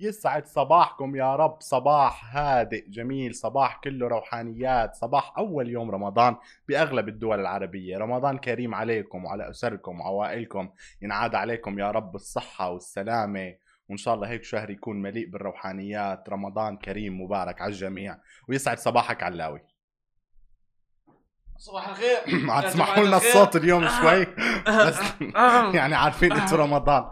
يسعد صباحكم يا رب. صباح هادئ جميل. صباح كله روحانيات. صباح أول يوم رمضان بأغلب الدول العربية. رمضان كريم عليكم وعلى أسركم وعوائلكم. ينعاد عليكم يا رب الصحة والسلامة. وإن شاء الله هيك شهر يكون مليء بالروحانيات. رمضان كريم مبارك على الجميع. ويسعد صباحك علاوي. صباح الخير. عاد تسمحوا لنا. الصوت اليوم شوي. بس آه. يعني عارفين إنتوا رمضان.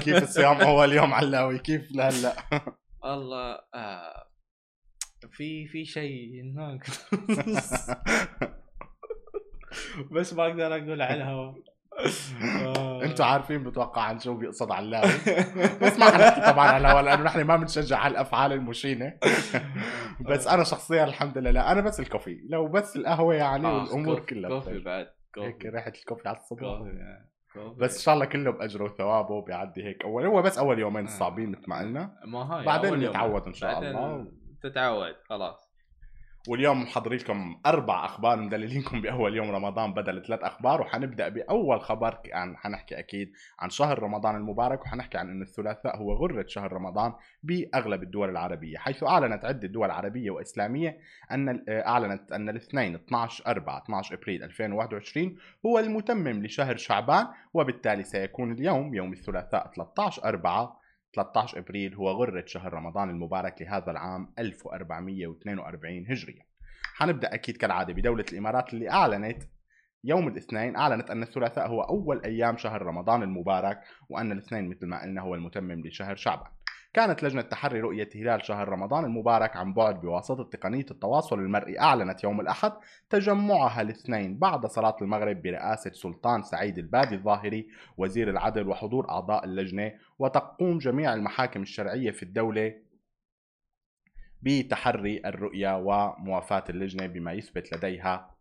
كيف الصيام اول يوم علاوي؟ كيف لهلا؟ والله آه، في في شيء هناك. بس ما أقدر أقول على الهواء. آه. أنتوا عارفين بتوقع عن شو بيقصد علاوي بس ما حنحكي طبعا على الهواء لأنه نحن ما بنشجع على الأفعال المشينة بس أنا شخصيا الحمد لله لا أنا بس الكوفي لو بس القهوة يعني والأمور كلها كوفي. بعد هيك كوفي ريحة الكوفي على الصبح كوفي يعني. كوفي. بس إن شاء الله كله باجره وثوابه بيعدي هيك اول هو بس أول يومين آه. الصعبين مثل ما قلنا ما هاي بعدين. نتعود إن شاء الله. تتعود خلاص واليوم محضرين لكم أربع أخبار مدللينكم بأول يوم رمضان بدل ثلاث أخبار وحنبدأ بأول خبر عن حنحكي أكيد عن شهر رمضان المبارك وحنحكي عن إنه الثلاثاء هو غرة شهر رمضان بأغلب الدول العربية حيث أعلنت عدة دول عربية وإسلامية أن آه، أعلنت أن الاثنين 12 4 12 إبريل 2021 هو المتمم لشهر شعبان وبالتالي سيكون اليوم يوم الثلاثاء 13 4 13 إبريل هو غرة شهر رمضان المبارك لهذا العام 1442 هجريه. حنبدأ أكيد كالعادة بدولة الإمارات اللي أعلنت يوم الاثنين أعلنت أن الثلاثاء هو أول أيام شهر رمضان المبارك وأن الاثنين مثل ما قلنا هو المتمم لشهر شعبان. كانت لجنة تحري رؤية هلال شهر رمضان المبارك عن بعد بواسطة تقنية التواصل المرئي أعلنت يوم الأحد تجمعها الاثنين بعد صلاة المغرب برئاسة سلطان سعيد البادي الظاهري وزير العدل وحضور أعضاء اللجنة وتقوم جميع المحاكم الشرعية في الدولة بتحري الرؤية وموافاة اللجنة بما يثبت لديها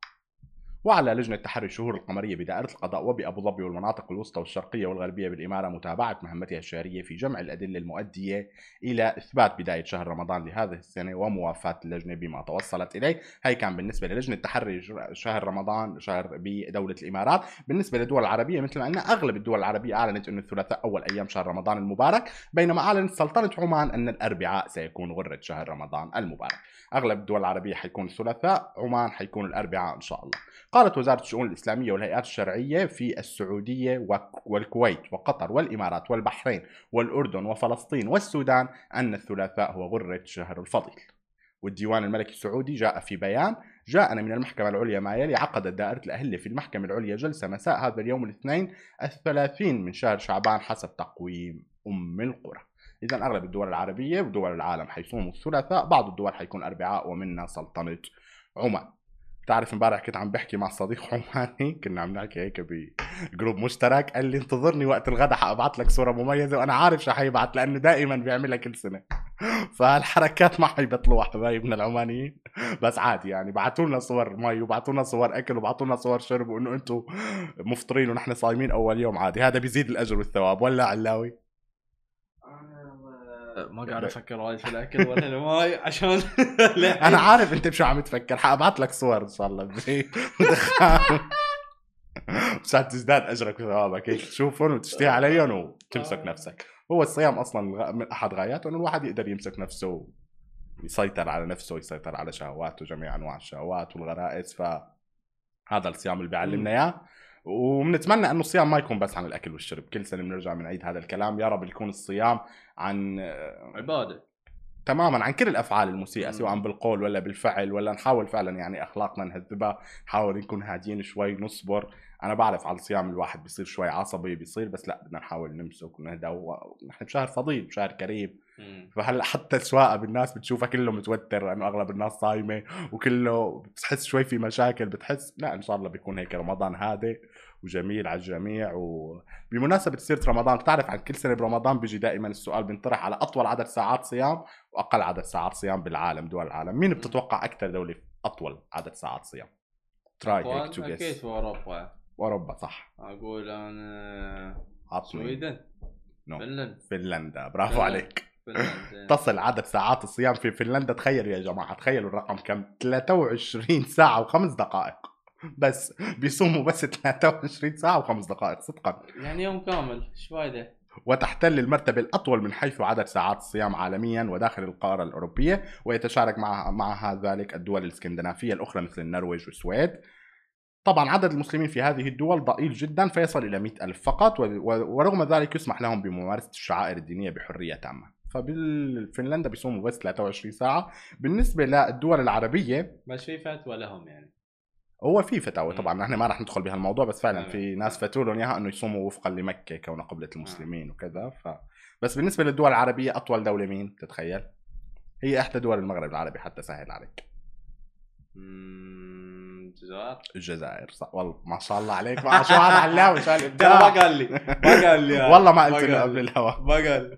وعلى لجنة تحري الشهور القمرية بدائرة القضاء وبأبو ظبي والمناطق الوسطى والشرقية والغربية بالإمارة متابعة مهمتها الشهرية في جمع الأدلة المؤدية إلى إثبات بداية شهر رمضان لهذه السنة وموافاة اللجنة بما توصلت إليه. هي كان بالنسبة للجنة تحري شهر رمضان شهر بدولة الإمارات. بالنسبة للدول العربية مثل ما قلنا أغلب الدول العربية أعلنت أنه الثلاثاء أول أيام شهر رمضان المبارك بينما أعلنت سلطنة عمان أن الأربعاء سيكون غرة شهر رمضان المبارك. أغلب الدول العربية حيكون الثلاثاء عمان حيكون الأربعاء إن شاء الله. قالت وزارة الشؤون الإسلامية والهيئات الشرعية في السعودية والكويت وقطر والإمارات والبحرين والأردن وفلسطين والسودان أن الثلاثاء هو غرة شهر الفضيل. والديوان الملكي السعودي جاء في بيان جاءنا من المحكمة العليا ما يلي عقدت دائرة الأهلة في المحكمة العليا جلسة مساء هذا اليوم الاثنين الثلاثين من شهر شعبان حسب تقويم أم القرى. إذا أغلب الدول العربية ودول العالم حيصوموا الثلاثاء بعض الدول حيكون أربعاء ومنها سلطنة عمان. بتعرف امبارح كنت عم بحكي مع صديق عماني كنا عم نحكي هيك ب group مشترك قال لي انتظرني وقت الغداء حابعت لك صورة مميزة وأنا عارف شو حيبعت لأنه دائما بيعملها كل سنة. فالحركات ما حيبطلوها حبايبنا العمانيين. بس عادي يعني بعثوا لنا صور مي وبعثوا لنا صور أكل وبعثوا لنا صور شرب وإنه أنتم مفطرين ونحن صايمين أول يوم عادي. هذا بيزيد الأجر والثواب ولا علاوي؟ ما قاعد أفكر وايد في الأكل ولا الماي عشان أنا عارف أنت بشو عم تفكر. حابعت لك صور إن شاء الله. مشان تزداد أجرك وثوابك هيك تشوفهم وتشتهي عليهم وتمسك نفسك. هو الصيام أصلا من أحد غاياته انه الواحد يقدر يمسك نفسه ويسيطر على نفسه ويسيطر على شهواته جميع أنواع الشهوات والغرائز. فهذا الصيام اللي بيعلمنا إياه. وبنتمنى إنه الصيام ما يكون بس عن الأكل والشرب. كل سنة بنرجع بنعيد هذا الكلام. يا رب يكون الصيام عن عبادة. تماما عن كل الأفعال المسيئه. سواء بالقول ولا بالفعل ولا نحاول فعلا يعني إخلاقنا نهذبها نحاول نكون هاديين شوي نصبر. أنا بعرف على الصيام الواحد بيصير شوي عصبي بيصير بس لا بدنا نحاول نمسك ونهدى ونحن بشهر فضيل بشهر كريم. فهلأ حتى السواقه بالناس بتشوفها كله متوتر لأنه أغلب الناس صايمة وكله بتحس شوي في مشاكل بتحس لا إن شاء الله بيكون هيك رمضان هادئ. وجميل على الجميع وبمناسبة سيرة رمضان بتعرف عن كل سنة برمضان بيجي دائما السؤال بينطرح على أطول عدد ساعات صيام وأقل عدد ساعات صيام بالعالم دول العالم. مين بتتوقع أكثر دولة أطول عدد ساعات صيام؟ try هيك to guess في أوروبا. أوروبا صح. أقول أنا عطني. Sweden. No Finland. فنلندا برافو فنلندا. عليك. فنلند. تصل عدد ساعات الصيام في فنلندا. تخيلوا يا جماعة تخيلوا الرقم كم؟ 23 ساعة وخمس دقائق. بس بيصوموا بس 23 ساعة وخمس دقائق صدقا. يعني يوم كامل إيش فايدة؟ وتحتل المرتبة الأطول من حيث عدد ساعات الصيام عالميا وداخل القارة الأوروبية ويتشارك مع معها ذلك الدول الإسكندنافية الأخرى مثل النرويج والسويد. طبعا عدد المسلمين في هذه الدول ضئيل جدا فيصل إلى مئة ألف فقط ورغم ذلك يسمح لهم بممارسة الشعائر الدينية بحرية تامة. فبالفنلندا بيصوموا بس 23 ساعة. بالنسبة للدول العربية بس في فتوى لهم يعني. هو في فتاوى. طبعا نحن ما راح ندخل بهالموضوع بس فعلا تمام. في ناس فتوا لهم إياها إنه يصوموا وفقا لمكة كونها قبلة المسلمين وكذا ف بس بالنسبة للدول العربية أطول دولة مين؟ تتخيل؟ هي إحدى دول المغرب العربي حتى سهل عليك. الجزائر؟ الجزائر صح. والله ما شاء الله عليك. ما شو هذا علام شو لا ما قال لي. ما قال لي والله ما قلت له قال قبل لي. الهواء ما قال لي.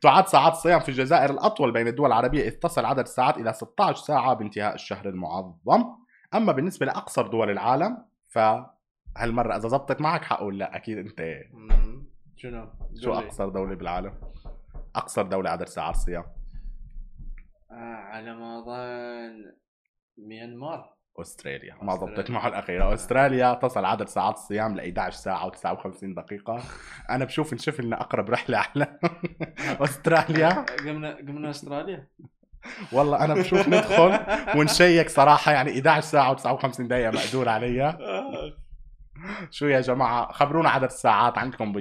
تعد ساعات الصيام في الجزائر الأطول بين الدول العربية إذ تصل عدد الساعات إلى 16 ساعة بانتهاء الشهر المعظم. أما بالنسبة لأقصر دول العالم فهالمرة إذا زبطت معك حقول لا أكيد أنت مم، شنو؟ شو. أقصر دولة بالعالم؟ أقصر دولة عدد ساعات صيام آه على ما أظن ميانمار. أستراليا. ما. زبطت معه الأخيرة. أستراليا تصل عدد ساعات الصيام ل 11 ساعة و59 دقيقة. أنا بشوف نشوف لنا أقرب رحلة على أستراليا. قمنا قمنا أستراليا. والله أنا بشوف ندخل ونشيك صراحة يعني 11 ساعة و59 دقيقة مقدور عليها شو يا جماعة؟ خبرونا عدد الساعات عندكم ب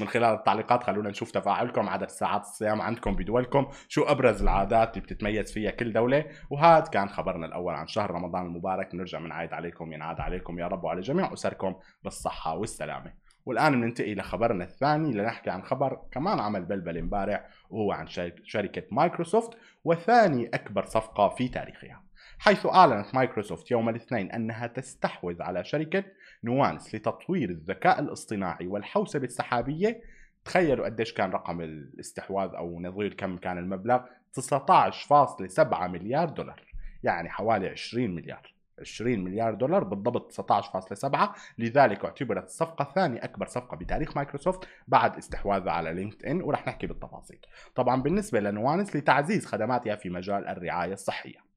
من خلال التعليقات خلونا نشوف تفاعلكم عدد ساعات الصيام عندكم بدولكم شو أبرز العادات اللي بتتميز فيها كل دولة. وهذا كان خبرنا الأول عن شهر رمضان المبارك بنرجع بنعيد عليكم ينعاد عليكم يا رب وعلى جميع أسركم بالصحة والسلامة. والآن بننتقل لخبرنا الثاني لنحكي عن خبر كمان عمل بلبلة امبارح وهو عن شرك- شركة مايكروسوفت وثاني أكبر صفقة في تاريخها. حيث أعلنت مايكروسوفت يوم الاثنين أنها تستحوذ على شركة نوانس لتطوير الذكاء الاصطناعي والحوسبة السحابية. تخيلوا قديش كان رقم الاستحواذ أو نظير كم كان المبلغ؟ 19.7 مليار دولار يعني حوالي 20 مليار. 20 مليار دولار بالضبط 19.7 لذلك اعتبرت الصفقة ثاني أكبر صفقة بتاريخ مايكروسوفت بعد استحواذها على لينكد إن ورح نحكي بالتفاصيل. طبعا بالنسبة لنوانس لتعزيز خدماتها في مجال الرعاية الصحية.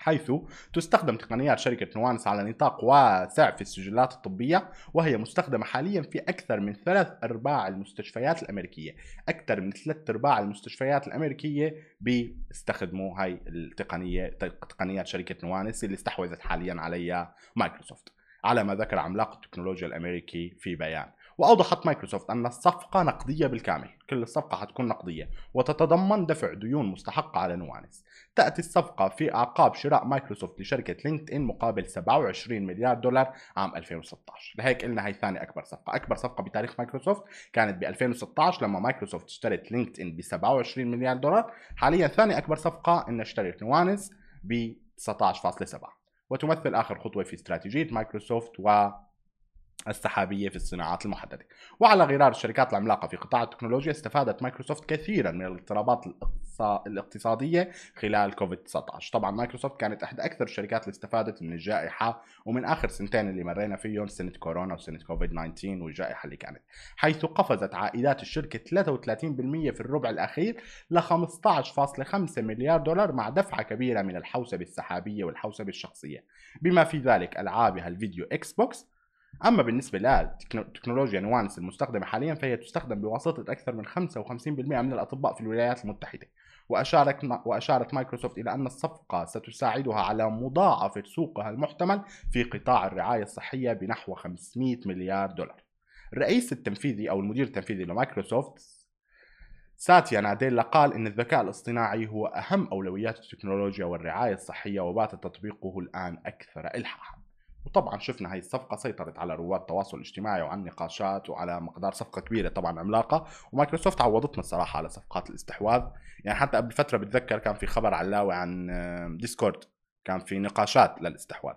حيث تستخدم تقنيات شركة نوانس على نطاق واسع في السجلات الطبية وهي مستخدمة حاليا في أكثر من ثلاث أرباع المستشفيات الأمريكية. أكثر من ثلاث أرباع المستشفيات الأمريكية بيستخدموا هاي التقنية تقنيات شركة نوانس اللي استحوذت حاليا عليها مايكروسوفت. على ما ذكر عملاق التكنولوجيا الأمريكي في بيان. وأوضحت مايكروسوفت أن الصفقة نقدية بالكامل. كل الصفقة حتكون نقدية وتتضمن دفع ديون مستحقة على نوانس. تأتي الصفقة في أعقاب شراء مايكروسوفت لشركة لينكد إن مقابل 27 مليار دولار عام 2016 لهيك قلنا هي ثاني أكبر صفقة. أكبر صفقة بتاريخ مايكروسوفت كانت ب 2016 لما مايكروسوفت اشترت لينكد إن ب 27 مليار دولار. حاليا ثاني أكبر صفقة إن اشترت نوانس ب 19.7 وتمثل آخر خطوة في استراتيجية مايكروسوفت و السحابية في الصناعات المحددة. وعلى غرار الشركات العملاقة في قطاع التكنولوجيا استفادت مايكروسوفت كثيرا من الاضطرابات الاقتصا- الاقتصادية خلال كوفيد 19 طبعا مايكروسوفت كانت إحدى أكثر الشركات اللي استفادت من الجائحة ومن آخر سنتين اللي مرينا فيهم سنة كورونا وسنة كوفيد 19 والجائحة اللي كانت. حيث قفزت عائدات الشركة 33% في الربع الأخير ل 15.5 مليار دولار مع دفعة كبيرة من الحوسبة السحابية والحوسبة الشخصية. بما في ذلك ألعاب الفيديو إكس بوكس أما بالنسبة لتكنولوجيا نوانس المستخدمة حاليا فهي تستخدم بواسطة أكثر من 55% من الأطباء في الولايات المتحدة وأشارت وأشارت مايكروسوفت إلى أن الصفقة ستساعدها على مضاعفة سوقها المحتمل في قطاع الرعاية الصحية بنحو 500 مليار دولار. الرئيس التنفيذي أو المدير التنفيذي لمايكروسوفت ساتيا ناديلا قال إن الذكاء الاصطناعي هو أهم أولويات التكنولوجيا والرعاية الصحية وبات تطبيقه الآن أكثر الحاحا. وطبعا شفنا هاي الصفقة سيطرت على رواد التواصل الاجتماعي وعن نقاشات وعلى مقدار صفقة كبيرة طبعا عملاقة ومايكروسوفت عوضتنا الصراحة على صفقات الاستحواذ. يعني حتى قبل فترة بتذكر كان في خبر علاوي عن آه، ديسكورد. كان في نقاشات للاستحواذ.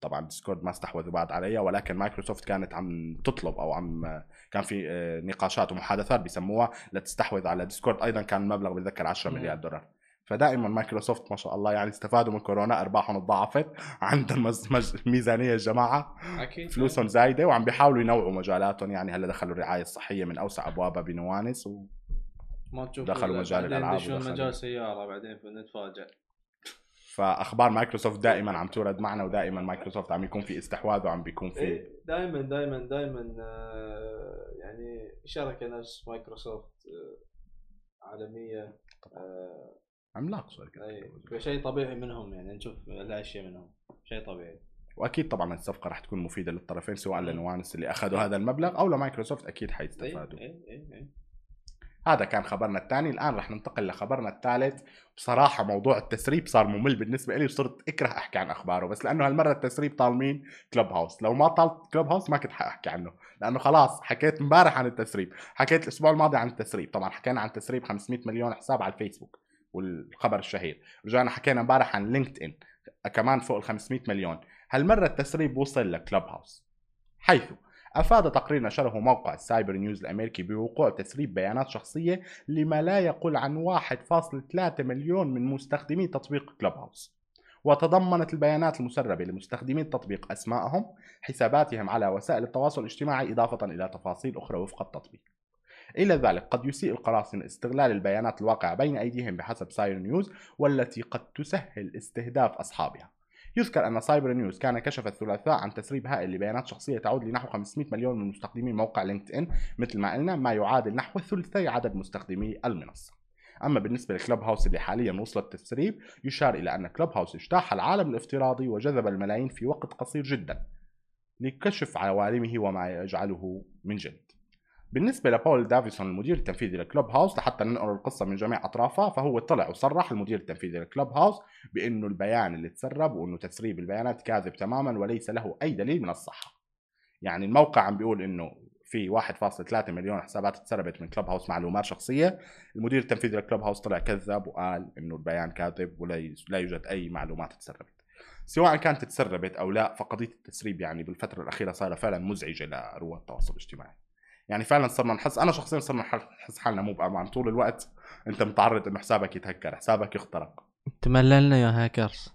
طبعا ديسكورد ما استحوذوا بعد عليها ولكن مايكروسوفت كانت عم تطلب أو عم كان في آه، نقاشات ومحادثات بيسموها لتستحوذ على ديسكورد. أيضا كان المبلغ بتذكر 10 مم. مليار دولار. فدائما مايكروسوفت ما شاء الله يعني استفادوا من كورونا أرباحهم تضاعفت عندهم ميزانية الجماعه أكيد. فلوسهم زايدة وعم بيحاولوا ينوعوا مجالاتهم. يعني هلا دخلوا الرعاية الصحية من أوسع أبوابها بنوانس و... ما تشوف دخلوا مجال يدشون ودخلوا- مجال سيارة بعدين نتفاجئ. فأخبار مايكروسوفت دائما عم تورد معنا ودائما مايكروسوفت عم يكون في استحواذ وعم بيكون في إيه دائما دائما دائما آه، يعني شركة نفس مايكروسوفت آه، عالمية آه، عملاق شركه أي، شيء طبيعي منهم يعني نشوف الأشياء منهم. شيء طبيعي. وأكيد طبعا الصفقة رح تكون مفيدة للطرفين سواء مم. لنوانس اللي أخذوا هذا المبلغ أو لمايكروسوفت أكيد حيستفادوا. اي اي اي هذا كان خبرنا الثاني الآن رح ننتقل لخبرنا الثالث. بصراحة موضوع التسريب صار ممل بالنسبة لي وصرت أكره أحكي عن أخباره بس لأنه هالمرة التسريب طال مين كلوب هاوس. لو ما طال كلوب هاوس ما كنت حأحكي عنه لأنه خلاص حكيت امبارح عن التسريب. حكيت الأسبوع الماضي عن التسريب. طبعا حكينا عن تسريب 500 مليون حساب على الفيسبوك. والخبر الشهير. رجعنا حكينا امبارح عن لينكد ان كمان فوق ال 500 مليون. هالمرة التسريب وصل لكلوب هاوس حيث أفاد تقرير نشره موقع السايبر نيوز الأمريكي بوقوع تسريب بيانات شخصية لما لا يقل عن 1.3 مليون من مستخدمي تطبيق كلوب هاوس وتضمنت البيانات المسربة لمستخدمي التطبيق أسماءهم حساباتهم على وسائل التواصل الاجتماعي إضافة إلى تفاصيل أخرى وفق التطبيق. إلى ذلك قد يسيء القراصنة استغلال البيانات الواقعة بين أيديهم بحسب سايبر نيوز والتي قد تسهل استهداف أصحابها. يذكر أن سايبر نيوز كان كشف الثلاثاء عن تسريب هائل لبيانات شخصية تعود لنحو 500 مليون من مستخدمي موقع لينكد إن مثل ما قلنا ما يعادل نحو ثلثي عدد مستخدمي المنصة. أما بالنسبة لكلوب هاوس اللي حاليا وصل التسريب يشار إلى أن كلوب هاوس اجتاح العالم الافتراضي وجذب الملايين في وقت قصير جدا لكشف عوالمه وما يجعله من جد بالنسبة لبول دافيسون المدير التنفيذي لكلوب هاوس لحتى ننقل القصة من جميع أطرافها فهو طلع وصرح المدير التنفيذي لكلوب هاوس بأنه البيان اللي تسرب وأنه تسريب البيانات كاذب تماما وليس له أي دليل من الصحة. يعني الموقع عم بيقول أنه في 1.3 مليون حسابات اتسربت من كلوب هاوس معلومات شخصية. المدير التنفيذي لكلوب هاوس طلع كذب وقال أنه البيان كاذب ولا يوجد أي معلومات تسربت. سواء كانت تسربت أو لا فقضية التسريب يعني بالفترة الأخيرة صار فعلا مزعجة لرواد التواصل الاجتماعي. يعني فعلا صرنا نحس أنا شخصيا صرنا نحس حالنا مو بأمان. طول الوقت أنت متعرض إنه حسابك يتهكر حسابك يخترق. تمللنا يا هاكرز.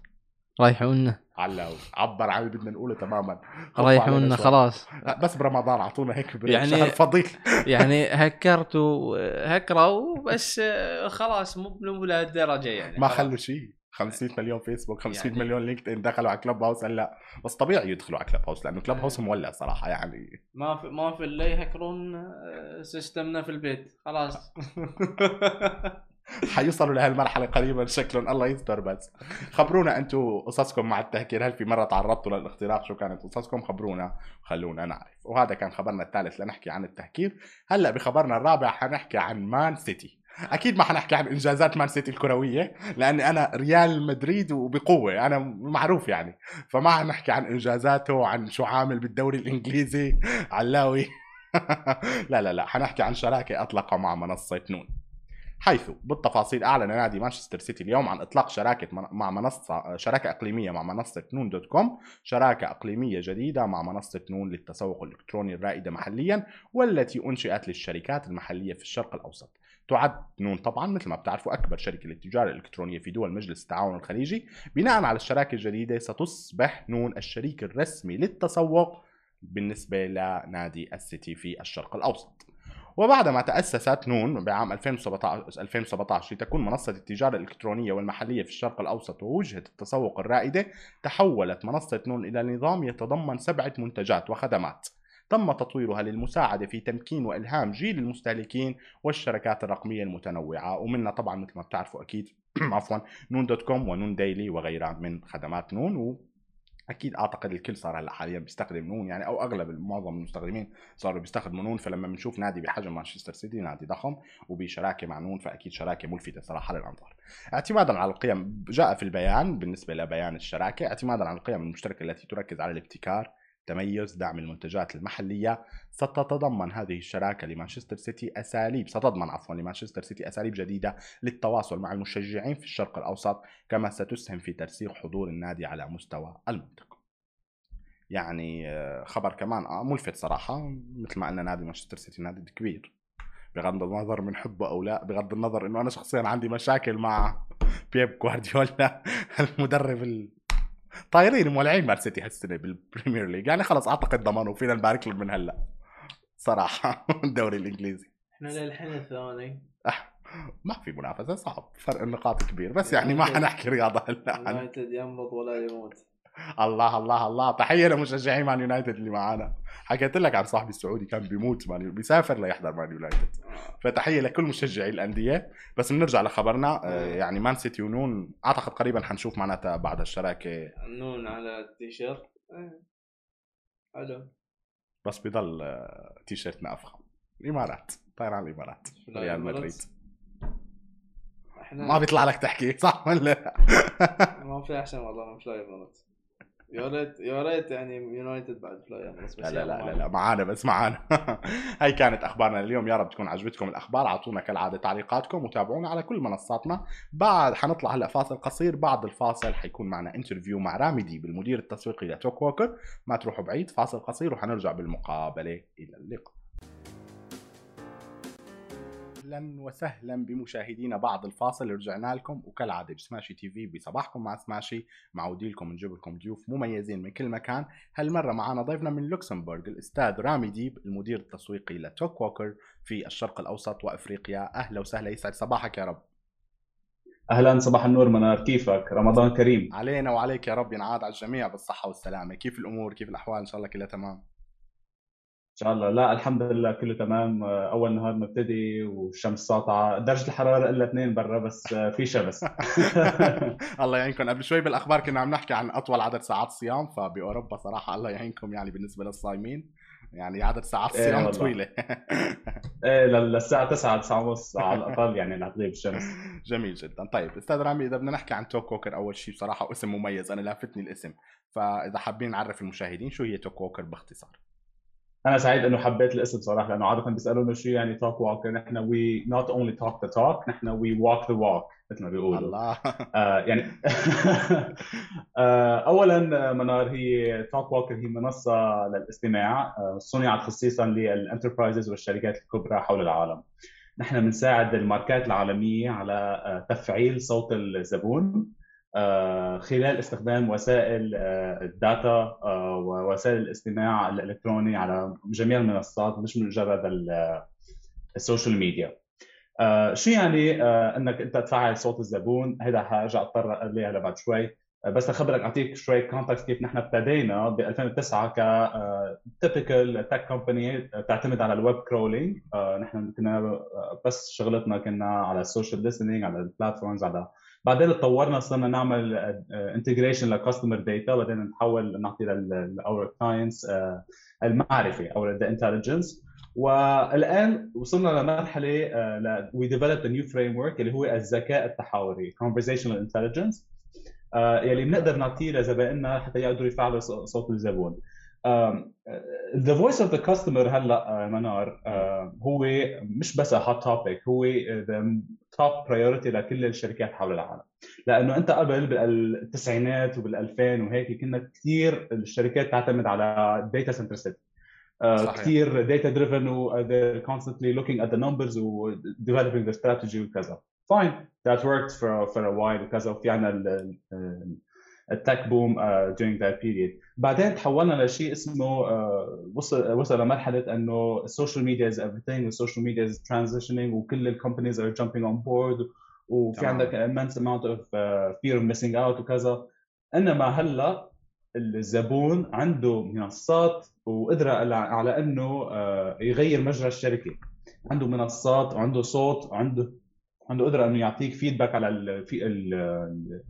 ريحونا. علاوي عبر عن اللي بدنا نقوله تماما. ريحونا خلاص. بس برمضان أعطونا هيك يعني- شهر فضيل. يعني هكرتوا هكروا بس خلاص مو مو لهالدرجة يعني. ما. خلوا شيء. 500 مليون فيسبوك 500 يعني- مليون لينكد ان دخلوا على كلوب هاوس هلا. بس طبيعي يدخلوا على كلوب هاوس لأنه كلوب هاوس مولع صراحة يعني. ما في ما في الا يهكرون آه، system نا في البيت. خلاص. حيوصلوا لهالمرحلة قريبا شكلهم الله يستر بس. خبرونا أنتم قصصكم مع التهكير هل في مرة تعرضتوا للاختراق شو كانت قصصكم خبرونا خلونا نعرف. وهذا كان خبرنا الثالث لنحكي عن التهكير. هلا بخبرنا الرابع حنحكي عن مان سيتي. أكيد ما حنحكي عن إنجازات مان سيتي الكروية لأني أنا ريال مدريد وبقوة أنا معروف يعني. فما حنحكي عن إنجازاته وعن شو عامل بالدوري الإنجليزي علاوي. لا لا لا حنحكي عن شراكة أطلقها مع منصة نون. حيث بالتفاصيل أعلن نادي مانشستر سيتي اليوم عن إطلاق شراكة من- مع منصه شراكة إقليمية مع منصة نون دوت كوم شراكة إقليمية جديدة مع منصة نون للتسوق الإلكتروني الرائدة محليا والتي أنشئت للشركات المحلية في الشرق الأوسط. تعد نون طبعا مثل ما بتعرفوا أكبر شركة للتجارة الإلكترونية في دول مجلس التعاون الخليجي. بناء على الشراكة الجديدة ستصبح نون الشريك الرسمي للتسوق بالنسبة لنادي السيتي في الشرق الأوسط. وبعدما تأسست نون بعام 2017 2017 لتكون منصة التجارة الإلكترونية والمحلية في الشرق الأوسط ووجهة التسوق الرائدة تحولت منصة نون إلى نظام يتضمن سبعة منتجات وخدمات. تم تطويرها للمساعدة في تمكين وإلهام جيل المستهلكين والشركات الرقمية المتنوعة. ومنها طبعا مثل ما بتعرفوا أكيد عفوا نون دوت كوم ونون ديلي وغيرها من خدمات نون. و أكيد أعتقد الكل صار هلأ حاليا بيستخدم نون يعني أو أغلب معظم المستخدمين صاروا بيستخدموا نون فلما بنشوف نادي بحجم مانشستر سيتي نادي ضخم وبشراكة مع نون فأكيد شراكة ملفتة صراحة للأنظار. اعتمادا على القيم جاء في البيان بالنسبة لبيان الشراكة اعتمادا على القيم المشتركة التي تركز على الابتكار تميز دعم المنتجات المحلية ستتضمن هذه الشراكة لمانشستر سيتي أساليب ستضمن عفوا لمانشستر سيتي أساليب جديدة للتواصل مع المشجعين في الشرق الأوسط كما ستسهم في ترسيخ حضور النادي على مستوى المنطقة. يعني آه، خبر كمان آه، ملفت صراحة مثل ما قلنا نادي مانشستر سيتي نادي كبير بغض النظر من حبه أو لا بغض النظر إنه أنا شخصيا عندي مشاكل مع بيب جوارديولا المدرب ال... طايرين مولعين مان سيتي هالسنه بالبريمير ليج يعني خلص أعتقد ضمنوا فينا نبارك لهم من هلا. صراحة الدوري الإنجليزي. إحنا للحين الثاني. ما في منافسة صعب. فرق النقاط كبير. بس يعني ما حنحكي رياضة هلا. يونايتد يمرض ولا يموت. الله الله الله. تحية لمشجعي مان يونايتد اللي معانا. حكيت لك عن صاحبي السعودي كان بيموت مان بيسافر ليحضر مان يونايتد. فتحية لكل مشجعي الأندية. بس بنرجع لخبرنا آه، يعني مان سيتي ونون أعتقد قريبا حنشوف معناتها بعد الشراكة. نون على التيشيرت. حلو بس بضل آه، تيشيرتنا افخم الإمارات. طاير على الإمارات. لا، ريال. مدريد. ما بيطلع لك تحكي صح ولا لا؟ ما في أحسن والله من Fly Emirates. يا ريت يا ريت يعني يونايتد بعد Fly Emirates بس لا لا يلا لا. لا معانا بس معانا. هاي كانت أخبارنا اليوم يا رب تكون عجبتكم الأخبار. أعطونا كالعادة تعليقاتكم وتابعونا على كل منصاتنا. بعد حنطلع هلا فاصل قصير. بعد الفاصل حيكون معنا interview مع رامي ديب المدير التسويقي لتوك ووكر. ما تروحوا بعيد فاصل قصير وحنرجع بالمقابلة. إلى اللقاء. أهلا وسهلا بمشاهدينا بعد الفاصل. رجعنا لكم. وكالعادة بسماشي تي في بصباحكم مع سماشي معودين لكم نجيب لكم ضيوف مميزين من كل مكان. هالمرة معنا ضيفنا من لوكسمبورغ الأستاذ رامي ديب المدير التسويقي لتوك ووكر في الشرق الأوسط وأفريقيا. أهلا وسهلا. يسعد صباحك يا رب. أهلا. صباح النور منار. كيفك؟ رمضان كريم. علينا وعليك يا رب. ينعاد على الجميع بالصحة والسلامة. كيف الأمور؟ كيف الأحوال؟ إن شاء الله كلها تمام. إن شاء الله. لا الحمد لله كله تمام. أول نهار مبتدي والشمس ساطعة. درجة الحرارة إلا اثنين برا بس في شمس. الله يعينكم. قبل شوي بالأخبار كنا عم نحكي عن أطول عدد ساعات صيام فباوروبا صراحة الله يعينكم يعني بالنسبة للصايمين. يعني عدد ساعات إيه الصيام والله. طويلة. إيه لل- للساعه 9 9 ونص على الأقل يعني رح تغيب الشمس جميل جدا. طيب أستاذ رامي إذا بدنا نحكي عن توك ووكر أول شيء بصراحة اسم مميز أنا لافتني الاسم. فإذا حابين نعرف المشاهدين شو هي توك ووكر باختصار. أنا سعيد إنه حبيت الاسم صراحة لأنه عادة بيسألونا شو يعني talk walk نحن we not only talk the talk نحن we walk the walk مثل ما بيقولوا. الله. آه يعني آه اولا آه، منار هي توك ووكر هي منصة للاستماع آه صنعت خصيصا لل enterprises والشركات الكبرى حول العالم. نحن بنساعد الماركات العالمية على آه تفعيل صوت الزبون. خلال استخدام وسائل آه ال data آه ووسائل الاستماع الإلكتروني على جميع المنصات مش مجرد ال- ال social media. آه، شو يعني آه، إنك أنت تفعل صوت الزبون؟ هذا حارجع أتطرق عليها لبعد شوي. آه، بس اخبرك أعطيك شوي context كيف نحن ابتدينا ب 2009 ك typical tech company تعتمد على ال web crawling نحن كنا آه، بس شغلتنا كنا على ال social listening على ال platforms على بعدين تطورنا صرنا نعمل integration ل customer data بعدين نحول نعطي ل our clients المعرفة أو ال intelligence والآن وصلنا لمرحلة we developed new framework اللي هو الذكاء التحاوري conversational intelligence. آه، يلي بنقدر نعطيه لزبائننا حتى يقدروا يفعلوا صوت الزبون. the voice of the customer هلأ آه، منار آه، هو مش بس hot topic هو the top priority لكل الشركات حول العالم. لأنه أنت قبل بالتسعينات وبال2000 وهيك كنا كثير الشركات تعتمد على data centricity صحيح. كثير data driven و uh, they're constantly looking at the numbers و developing their strategy وكذا. Fine that worked for for a while وكذا وفي عنا ال tech boom during that period. بعدين تحولنا لشيء اسمه uh, وصل وصل لمرحله إنه ال social media is everything وال social media is transitioning وكل ال companies are jumping on board وفي. عندك immense amount of uh, fear of missing out وكذا. إنما هلأ الزبون عنده منصات وقدرة على- على إنه يغير مجرى الشركة. عنده منصات وعنده صوت وعنده عنده قدرة إنه يعطيك feedback على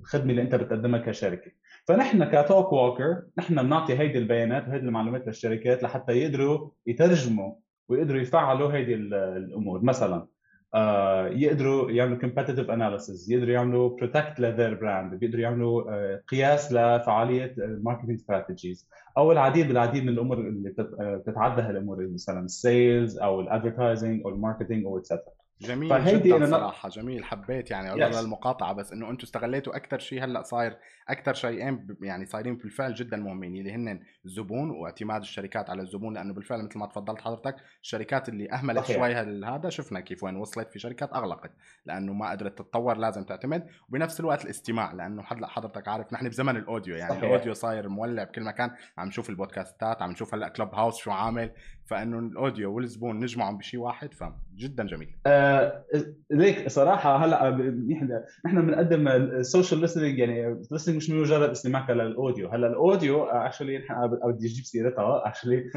الخدمة اللي أنت بتقدمها كشركة. فنحن ك Talkwalker نحن بنعطي هيدي البيانات وهيدي المعلومات للشركات لحتى يقدروا يترجموا ويقدروا يفعلوا هيدي ال- الأمور. مثلا آه، يقدروا يعملوا competitive analysis يقدروا يعملوا protect ل their brand بيقدروا يعملوا آه، قياس لفعالية ال marketing strategies أو العديد بالعديد من الأمور اللي آه، بتتعدى هالأمور مثلا ال sales أو ال advertising أو ال marketing أو et cetera جميل فهيدي جدا أنا- صراحة جميل حبيت يعني Yes. للمقاطعه بس إنه أنتم استغليتوا أكثر شيء هلأ صاير أكثر شيئين يعني صايرين بالفعل جدا مهمين اللي هن الزبون واعتماد الشركات على الزبون لأنه بالفعل مثل ما تفضلت حضرتك الشركات اللي أهملت. شوي هذا شفنا كيف وين وصلت في شركات أغلقت لأنه ما قدرت تتطور لازم تعتمد وبنفس الوقت الاستماع لأنه هلأ حضرتك عارف نحن بزمن الأوديو يعني صحيح. الأوديو صاير مولع بكل مكان عم نشوف البودكاستات عم نشوف هلأ كلوب هاوس شو عامل فإنه الأوديو والزبون نجمعهم بشيء واحد فجدا جميل. آه، ليك صراحة هلأ نحن نحن بنقدم ال social listening يعني listening مش مجرد استماع لل audio. هلأ ال audio actually نحن بدي أجيب سيرتها actually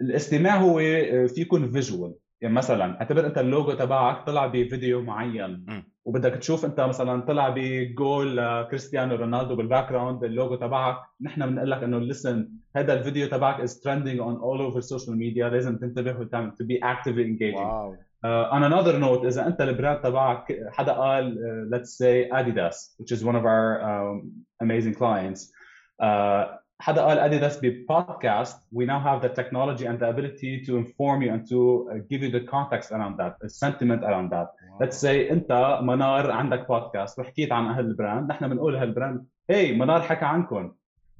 الاستماع هو آه، في يكون visual يعني مثلا اعتبر أنت اللوجو تبعك طلع بفيديو معين. مم. وبدك تشوف انت مثلا طلع بجول كريستيانو رونالدو بال background اللوجو تبعك. نحن بنقول لك إنه listen هذا الفيديو تبعك is trending on all over social media. لازم تنتبه وتعمل to be actively engaging. واو. On another note إذا أنت البراند تبعك حدا قال let's say Adidas which is one of our um, amazing clients. Uh, حدا قال Adidas ببودكاست we now have the technology and the ability to inform you and to uh, give you the context around that the sentiment around that. Let's say انت منار عندك بودكاست وحكيت عن أهل البراند. نحن بنقول هالبراند هي منار حكى عنكم.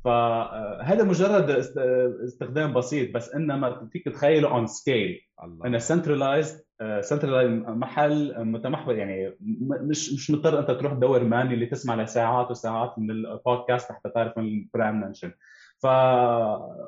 فهذا مجرد است- استخدام بسيط. بس إنما فيك تتخيله on scale انه centralized centralized محل متمحور يعني مش مش مضطر أنت تروح تدور manually تسمع لساعات وساعات من البودكاست حتى تعرف من ال brand mention. ف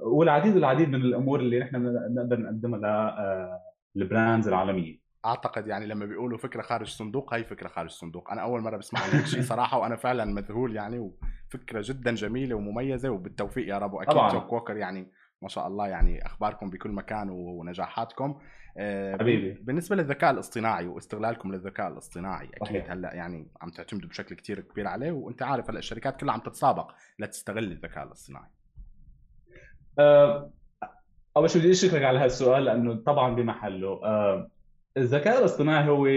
والعديد والعديد من الأمور اللي نحن بنقدر نقدمها لل brands العالمية. أعتقد يعني لما بيقولوا فكرة خارج الصندوق هي فكرة خارج الصندوق. أنا أول مرة بسمع عن هيك شيء صراحة وأنا فعلا مذهول يعني وفكرة جدا جميلة ومميزة وبالتوفيق يا رب وأكيد. Talkwalker يعني ما شاء الله يعني أخباركم بكل مكان ونجاحاتكم آه، حبيبي. بالنسبة للذكاء الاصطناعي واستغلالكم للذكاء الاصطناعي أكيد صحيح. هلأ يعني عم تعتمدوا بشكل كتير كبير عليه وأنت عارف هلأ الشركات كلها عم تتسابق لتستغل الذكاء الاصطناعي آه، أول شيء بدي أشكرك على هالسؤال لأنه طبعا بمحله آه، الذكاء الاصطناعي هو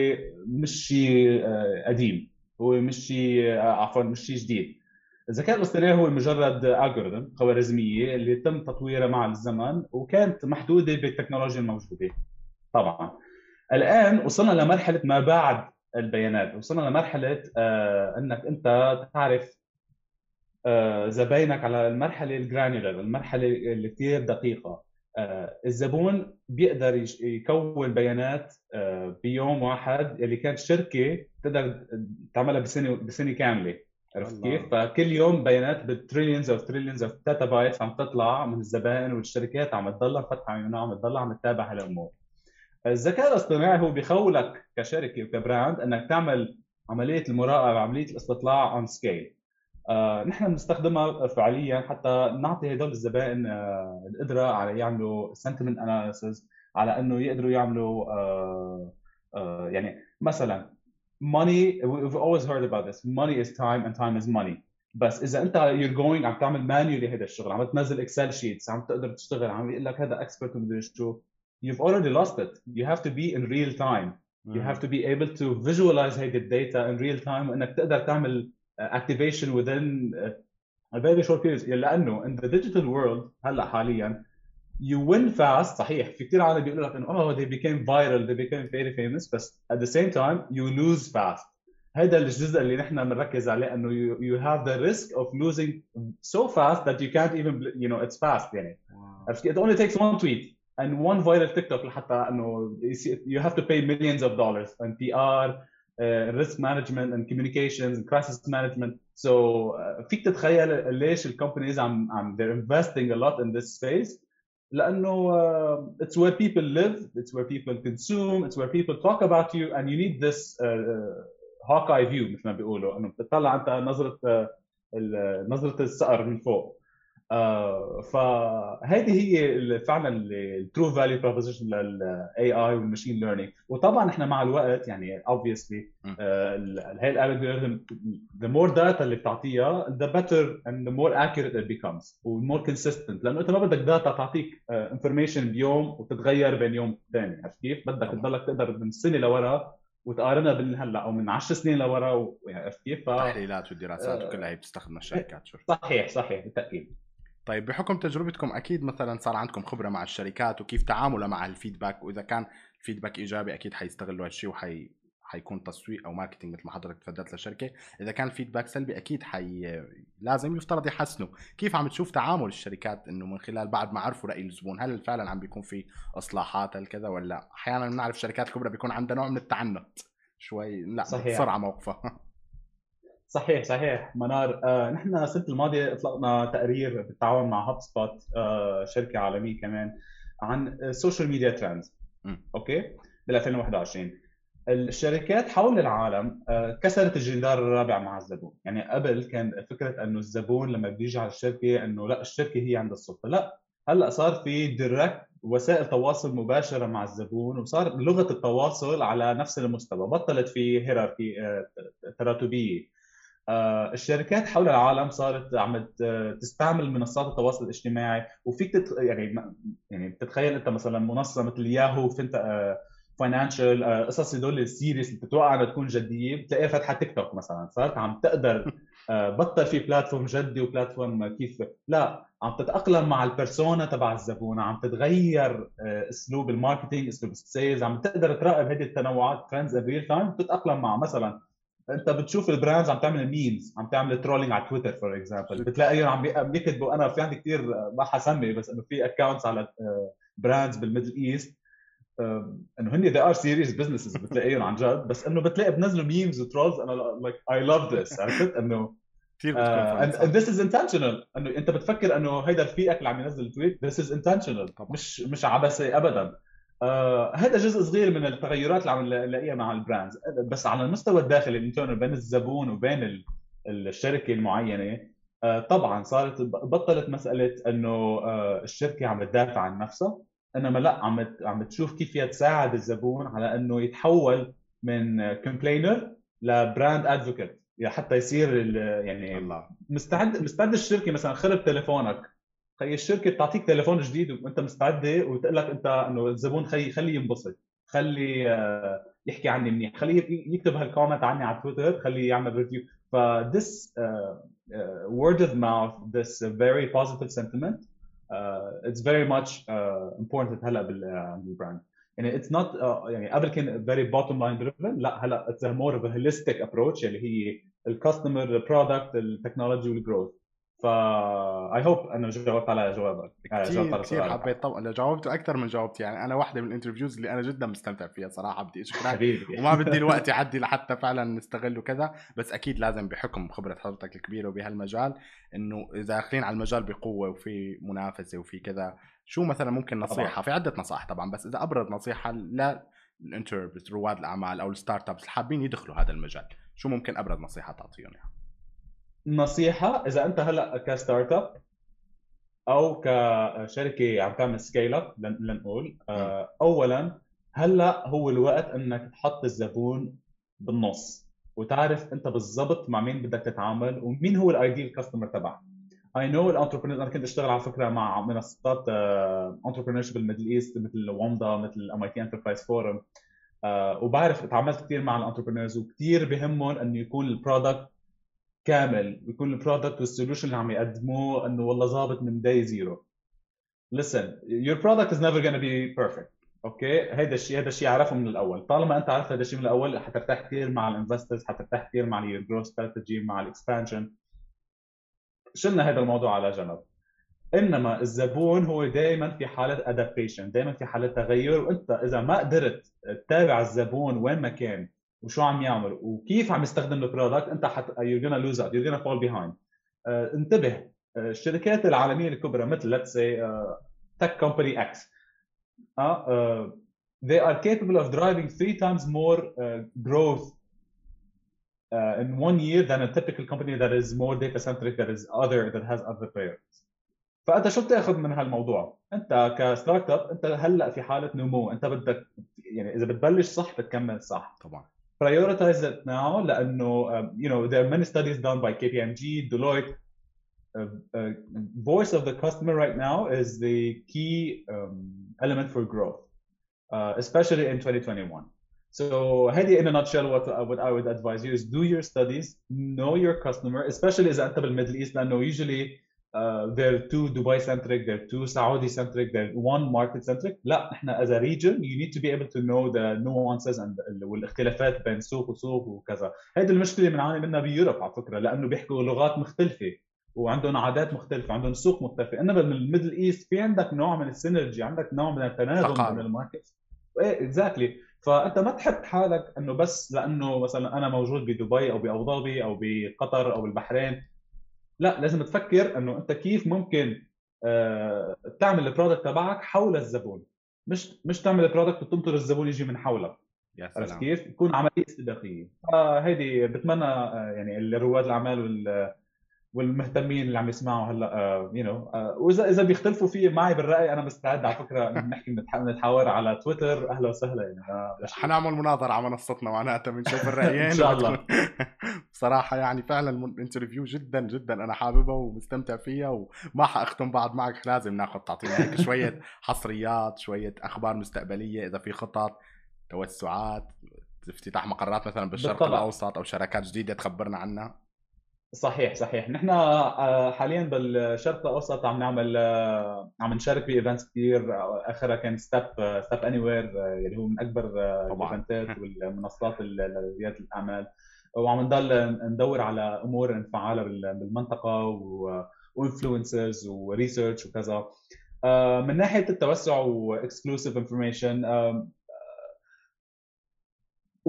مش شيء قديم هو مش شيء عفوا مش شيء جديد الذكاء الاصطناعي هو مجرد الجوريثم خوارزمية اللي تم تطويرها مع الزمن وكانت محدودة بالتكنولوجيا الموجودة. طبعا. الآن وصلنا لمرحلة ما بعد البيانات. وصلنا لمرحلة آه، إنك أنت تعرف آه، زباينك على المرحلة الجرانيولر المرحلة اللي كثير دقيقة. آه، الزبون بيقدر يكون بيانات آه، بيوم واحد اللي كانت شركة تقدر تعملها بسنة بسنة كاملة. عرفت. كيف؟ فكل يوم بيانات بال trillions of trillions of data bytes عم تطلع من الزبائن والشركات عم تضلها فاتحه عيونها عم تضلها عم تتابع هالأمور. الذكاء الاصطناعي هو بيخولك كشركة وك brand إنك تعمل عملية المراقبة عملية الاستطلاع on scale آه، نحن بنستخدمها فعليا حتى نعطي هدول الزبائن آه، القدرة على يعملوا sentiment analysis على إنه يقدروا يعملوا آه، آه، يعني مثلا money we've always heard about this money is time and time is money بس اذا انت you're going عم تعمل مانيولي هذا الشغل عم تنزل اكسل شيتس عم تقدر تشتغل عم يقول لك هذا اكسبرت ومدري شو you've already lost it you have to be in real time you have to be able to visualize هيدي الداتا in real time وانك تقدر تعمل uh, activation within uh, a very short period لانه in the digital world هلا حاليا you win fast صحيح في كثير عالم بيقولوا لك انه oh they became viral they became very famous بس at the same time you lose fast هذا الجزء اللي نحن بنركز عليه انه you, you have the risk of losing so fast that you can't even bl- you know it's fast يعني واو. عرفت كيف؟ it only takes one tweet and one viral TikTok لحتى انه you have to pay millions of dollars and PR uh, risk management and communications and crisis management so uh, فيك تتخيل ليش الكومبانيز عم عم they're investing a lot in this space لأنه uh, it's where people live it's where people consume it's where people talk about you and you need this uh, Hawkeye view مثل ما بيقولوا انه بتطلع انت نظره uh, نظره الصقر من فوق آه، فهذه هي فعلا ال true value proposition لل AI وال machine learning وطبعا إحنا مع الوقت يعني obviously م. هي ال algorithm the more data اللي بتعطيها the better and the more accurate it becomes و more consistent لأنه أنت ما بدك data تعطيك information بيوم وتتغير بين يوم ثاني عرفت كيف؟ بدك. تضلك تقدر من سنة لورا وتقارنها بالهلا أو من 10 سنين لورا يعني عرفت كيف؟ ف... التحليلات والدراسات آه. وكلها هي بتستخدمها الشركات صحيح صحيح بالتأكيد طيب بحكم تجربتكم أكيد مثلا صار عندكم خبرة مع الشركات وكيف تعاملها مع ال feedback وإذا كان ال feedback إيجابي أكيد حيستغلوا هالشيء وحي حيكون تسويق أو marketing مثل ما حضرتك تفضلت للشركة. إذا كان ال feedback سلبي أكيد حي لازم يفترض يحسنوا. كيف عم تشوف تعامل الشركات إنه من خلال بعد ما عرفوا رأي الزبون هل فعلا عم بيكون في إصلاحات هل كذا ولا؟ أحيانا بنعرف الشركات الكبرى بيكون عندها نوع من التعنت. شوي لا صحيح. بسرعة موقفها. صحيح صحيح. منار آه نحن السنة الماضية إطلقنا تقرير بالتعاون مع HubSpot آه شركة عالمية كمان عن ال social media trends okay؟ بال 2021 الشركات حول العالم آه، كسرت الجدار الرابع مع الزبون. يعني قبل كان فكرة إنه الزبون لما بيجي على الشركة إنه لا الشركة هي عند السلطة. لا هلأ صار في direct وسائل تواصل مباشرة مع الزبون وصار لغة التواصل على نفس المستوى بطلت في hierarchy آه، تراتبية. الشركات حول العالم صارت عم تستعمل منصات التواصل الاجتماعي وفيك تت... يعني يعني بتتخيل انت مثلا منصة مثل ياهو فينت financial آه، قصص هدول ال serious اللي بتتوقع إنها تكون جدية بتلاقيها فاتحه تيك توك مثلا صارت عم تقدر بطل في platform جدي و platform كيف لا عم تتأقلم مع ال persona تبع الزبون عم تتغير آه، أسلوب ال marketing أسلوب ال sales عم تقدر تراقب هذه التنوعات trends in real time تتاقلم مع مثلا انت بتشوف ال brands عم تعمل memes عم تعمل trolling على تويتر for example بتلاقيهم عم بيكتبوا أنا في عندي كثير ما حسمي بس إنه في accounts على brands بال Middle East إنه هن they are serious businesses بتلاقيهم عن جد. بس إنه بتلاقي بنزلوا memes و trolls أنا like I love this عرفت؟ إنه كثير this is intentional إنه أنت بتفكر إنه هيدا الفئة اللي عم ينزل tweet this is intentional مش مش عبثي ابدا. آه هذا جزء صغير من التغيرات اللي عم نلاقيها مع ال brands بس على المستوى الداخلي ال internal بين الزبون وبين الشركة المعينة آه طبعا صارت بطلت مسألة إنه آه الشركة عم تدافع عن نفسها إنما لا عم عم تشوف كيف فيها تساعد الزبون على إنه يتحول من complainer ل brand advocate حتى يصير يعني الله. مستعد مستعد الشركة مثلا خرب تليفونك خي الشركة بتعطيك تليفون جديد وأنت مستعده وتقول لك أنت إنه الزبون خي خليه ينبسط خلي آه، يحكي عني منيح خليه يكتب هال comment عني على تويتر خليه يعمل review ف this uh, uh, word of mouth this very positive sentiment uh, it's very much uh, important هلا بال brand يعني it's not uh, يعني قبل كان very bottom line driven لا هلا it's a more of a holistic approach اللي هي الكاستمر البرودكت التكنولوجي والجروث ف I hope أنه جاوبت على جوابك. آه، كثير كثير حبيت. طبعا جاوبته أكثر من جاوبت يعني أنا واحدة من ال interviews اللي أنا جدا مستمتع فيها صراحة بدي أشكرك. وما بدي الوقت يعدي لحتى فعلا نستغل وكذا بس أكيد لازم بحكم خبرة حضرتك الكبيرة وبهالمجال إنه إذا داخلين على المجال بقوة وفي منافسة وفي كذا شو مثلا ممكن نصيحة؟ طبعا. في عدة نصائح طبعا بس إذا ابرز نصيحة لا ال entre رواد الأعمال أو ال startups حابين يدخلوا هذا المجال شو ممكن ابرز نصيحة تعطيهم؟ يعني؟ نصيحة إذا أنت هلأ ك startup أو كشركة عم تعمل scale up لنقول اولا هلأ هو الوقت إنك تحط الزبون بالنص وتعرف أنت بالضبط مع مين بدك تتعامل ومين هو ال ideal customer تبعك. I know ال entrepreneur أنا كنت أشتغل على فكرة مع منصات entrepreneur بال Middle East مثل ووندا مثل MIT Enterprise Forum وبعرف تعاملت كثير مع ال entrepreneurs وكثير بهمهم إنه يكون ال product كامل ويكون ال product وال solution اللي عم يقدموه إنه والله ظابط من day zero listen your product is never going to be perfect. okay هذا الشيء هذا الشيء اعرفه من الأول. طالما أنت عرفت هذا الشيء من الأول حترتاح كثير مع ال investors حترتاح كثير مع ال growth strategy مع ال expansion شلنا هذا الموضوع على جنب. إنما الزبون هو دائما في حالة adaptation دائما في حالة تغير. وأنت إذا ما قدرت تتابع الزبون وين ما كان وشو عم يعمل وكيف عم يستخدم ال product انت حت you're gonna lose out you're gonna fall behind uh, انتبه uh, الشركات العالميه الكبرى مثل let's say uh, tech company X uh, uh, they are capable of driving three times more uh, growth uh, in one year than a typical company that is more data centric that is other that has other players فانت شو بتاخذ من هالموضوع؟ انت كستارت اب انت هلا في حاله نمو انت بدك يعني اذا بتبلش صح بتكمل صح طبعا prioritize it now لانه um, you know there are many studies done by KPMG, Deloitte. Uh, uh, voice of the customer right now is the key um, element for growth, uh, especially in 2021. So, هذه in a nutshell what, what I would advise you is do your studies, know your customer, especially إذا أنت بالميدل إيست لأنه usually uh, they're too Dubai centric, they're too Saudi centric, they're one market centric. لا إحنا as a region you need to be able to know the nuances and والاختلافات بين سوق وسوق وكذا. هيدي المشكلة بنعاني منها ب Europe على فكرة لأنه بيحكوا لغات مختلفة وعندهم عادات مختلفة، عندهم سوق مختلفة، إنما بال Middle East في عندك نوع من ال synergy، عندك نوع من التناغم بين ال market. إيه exactly فأنت ما تحط حالك إنه بس لأنه مثلا أنا موجود بدبي أو بأبو ظبي أو بقطر أو البحرين لا لازم تفكر إنه أنت كيف ممكن آه، تعمل ال product تبعك حول الزبون. مش مش تعمل ال product وتنطر الزبون يجي من حولك. يا سلام. كيف؟ تكون عملية استباقية. فهيدي بتمنى آه، يعني رواد الأعمال وال والمهتمين اللي عم يسمعوا هلا you know واذا إذا بيختلفوا في معي بالرأي أنا مستعد على فكرة نحكي نتح- نتحاور على تويتر أهلا وسهلا يعني. حنعمل مناظرة على منصتنا معناتها بنشوف الرأيين إن شاء الله. بصراحة يعني فعلا من- انترفيو جدا جدا أنا حاببها ومستمتع فيها وما حأختم بعد معك لازم ناخذ تعطينا هيك شوية حصريات شوية أخبار مستقبلية إذا في خطط توسعات افتتاح مقرات مثلا بالشرق بالطبع. الأوسط أو شركات جديدة تخبرنا عنها صحيح صحيح. نحن آه، حاليا بالشرق الأوسط عم نعمل آه، عم نشارك ب events كثير آخرها كان Step Step anywhere اللي هو من أكبر آه،. ال eventات والمنصات ال- لريادة الأعمال. وعم نضل ندور على أمور نفعلها بال- بالمنطقة و influencers و research وكذا. آه، من ناحية التوسع و exclusive information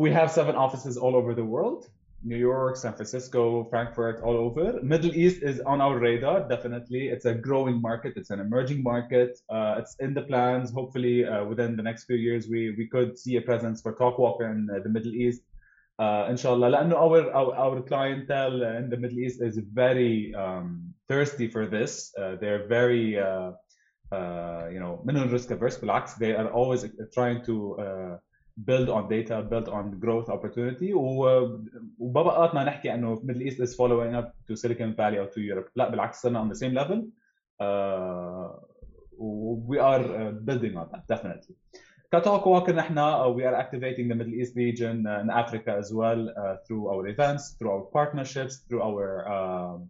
we have seven offices all over the world. New York, San Francisco, Frankfurt, all over. Middle East is on our radar, definitely. It's a growing market. It's an emerging market. Uh, it's in the plans. Hopefully, uh, within the next few years, we, we could see a presence for Talkwalker in uh, the Middle East. Uh, inshallah, لأنه our, our, our clientele in the Middle East is very um, thirsty for this. Uh, they're very, uh, uh, you know, minimum risk averse. بالعكس, they are always trying to uh, build on data, build on growth opportunity و- وببقاتنا نحكي انه Middle East is following up to Silicon Valley or to Europe لا بالعكس صرنا on the same level uh, we are uh, building on that definitely كتوك walker نحن uh, we are activating the Middle East region uh, in Africa as well uh, through our events through our partnerships through our um,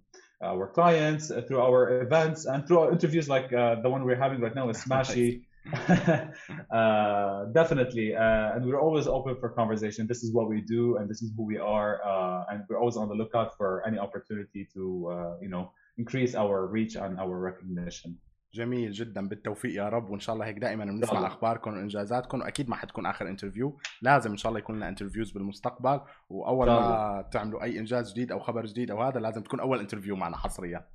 our clients uh, through our events and through our interviews like uh, the one we're having right now with Smashy uh, definitely, uh, and we're always open for conversation. This is what we do, and this is who we are, uh, and we're always on the lookout for any opportunity to, uh, you know, increase our reach and our recognition. جميل جدا بالتوفيق يا رب وإن شاء الله هيك دائما بنسمع. أخباركم وإنجازاتكم. واكيد ما حتكون آخر interview لازم إن شاء الله يكون لنا interviews بالمستقبل. وأول ما تعملوا أي إنجاز جديد أو خبر جديد أو هذا لازم تكون أول interview معنا حصريا.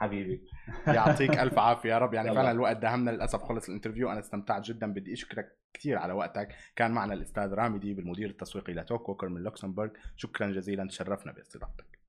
حبيبي. يعطيك ألف عافية يا رب. يعني. فعلا الوقت داهمنا للأسف خلص ال interview أنا استمتعت جدا. بدي أشكرك كثير على وقتك. كان معنا الأستاذ رامي ديب المدير التسويقي لتوك ووكر من لوكسمبورغ. شكرا جزيلا. تشرفنا باستضافتك.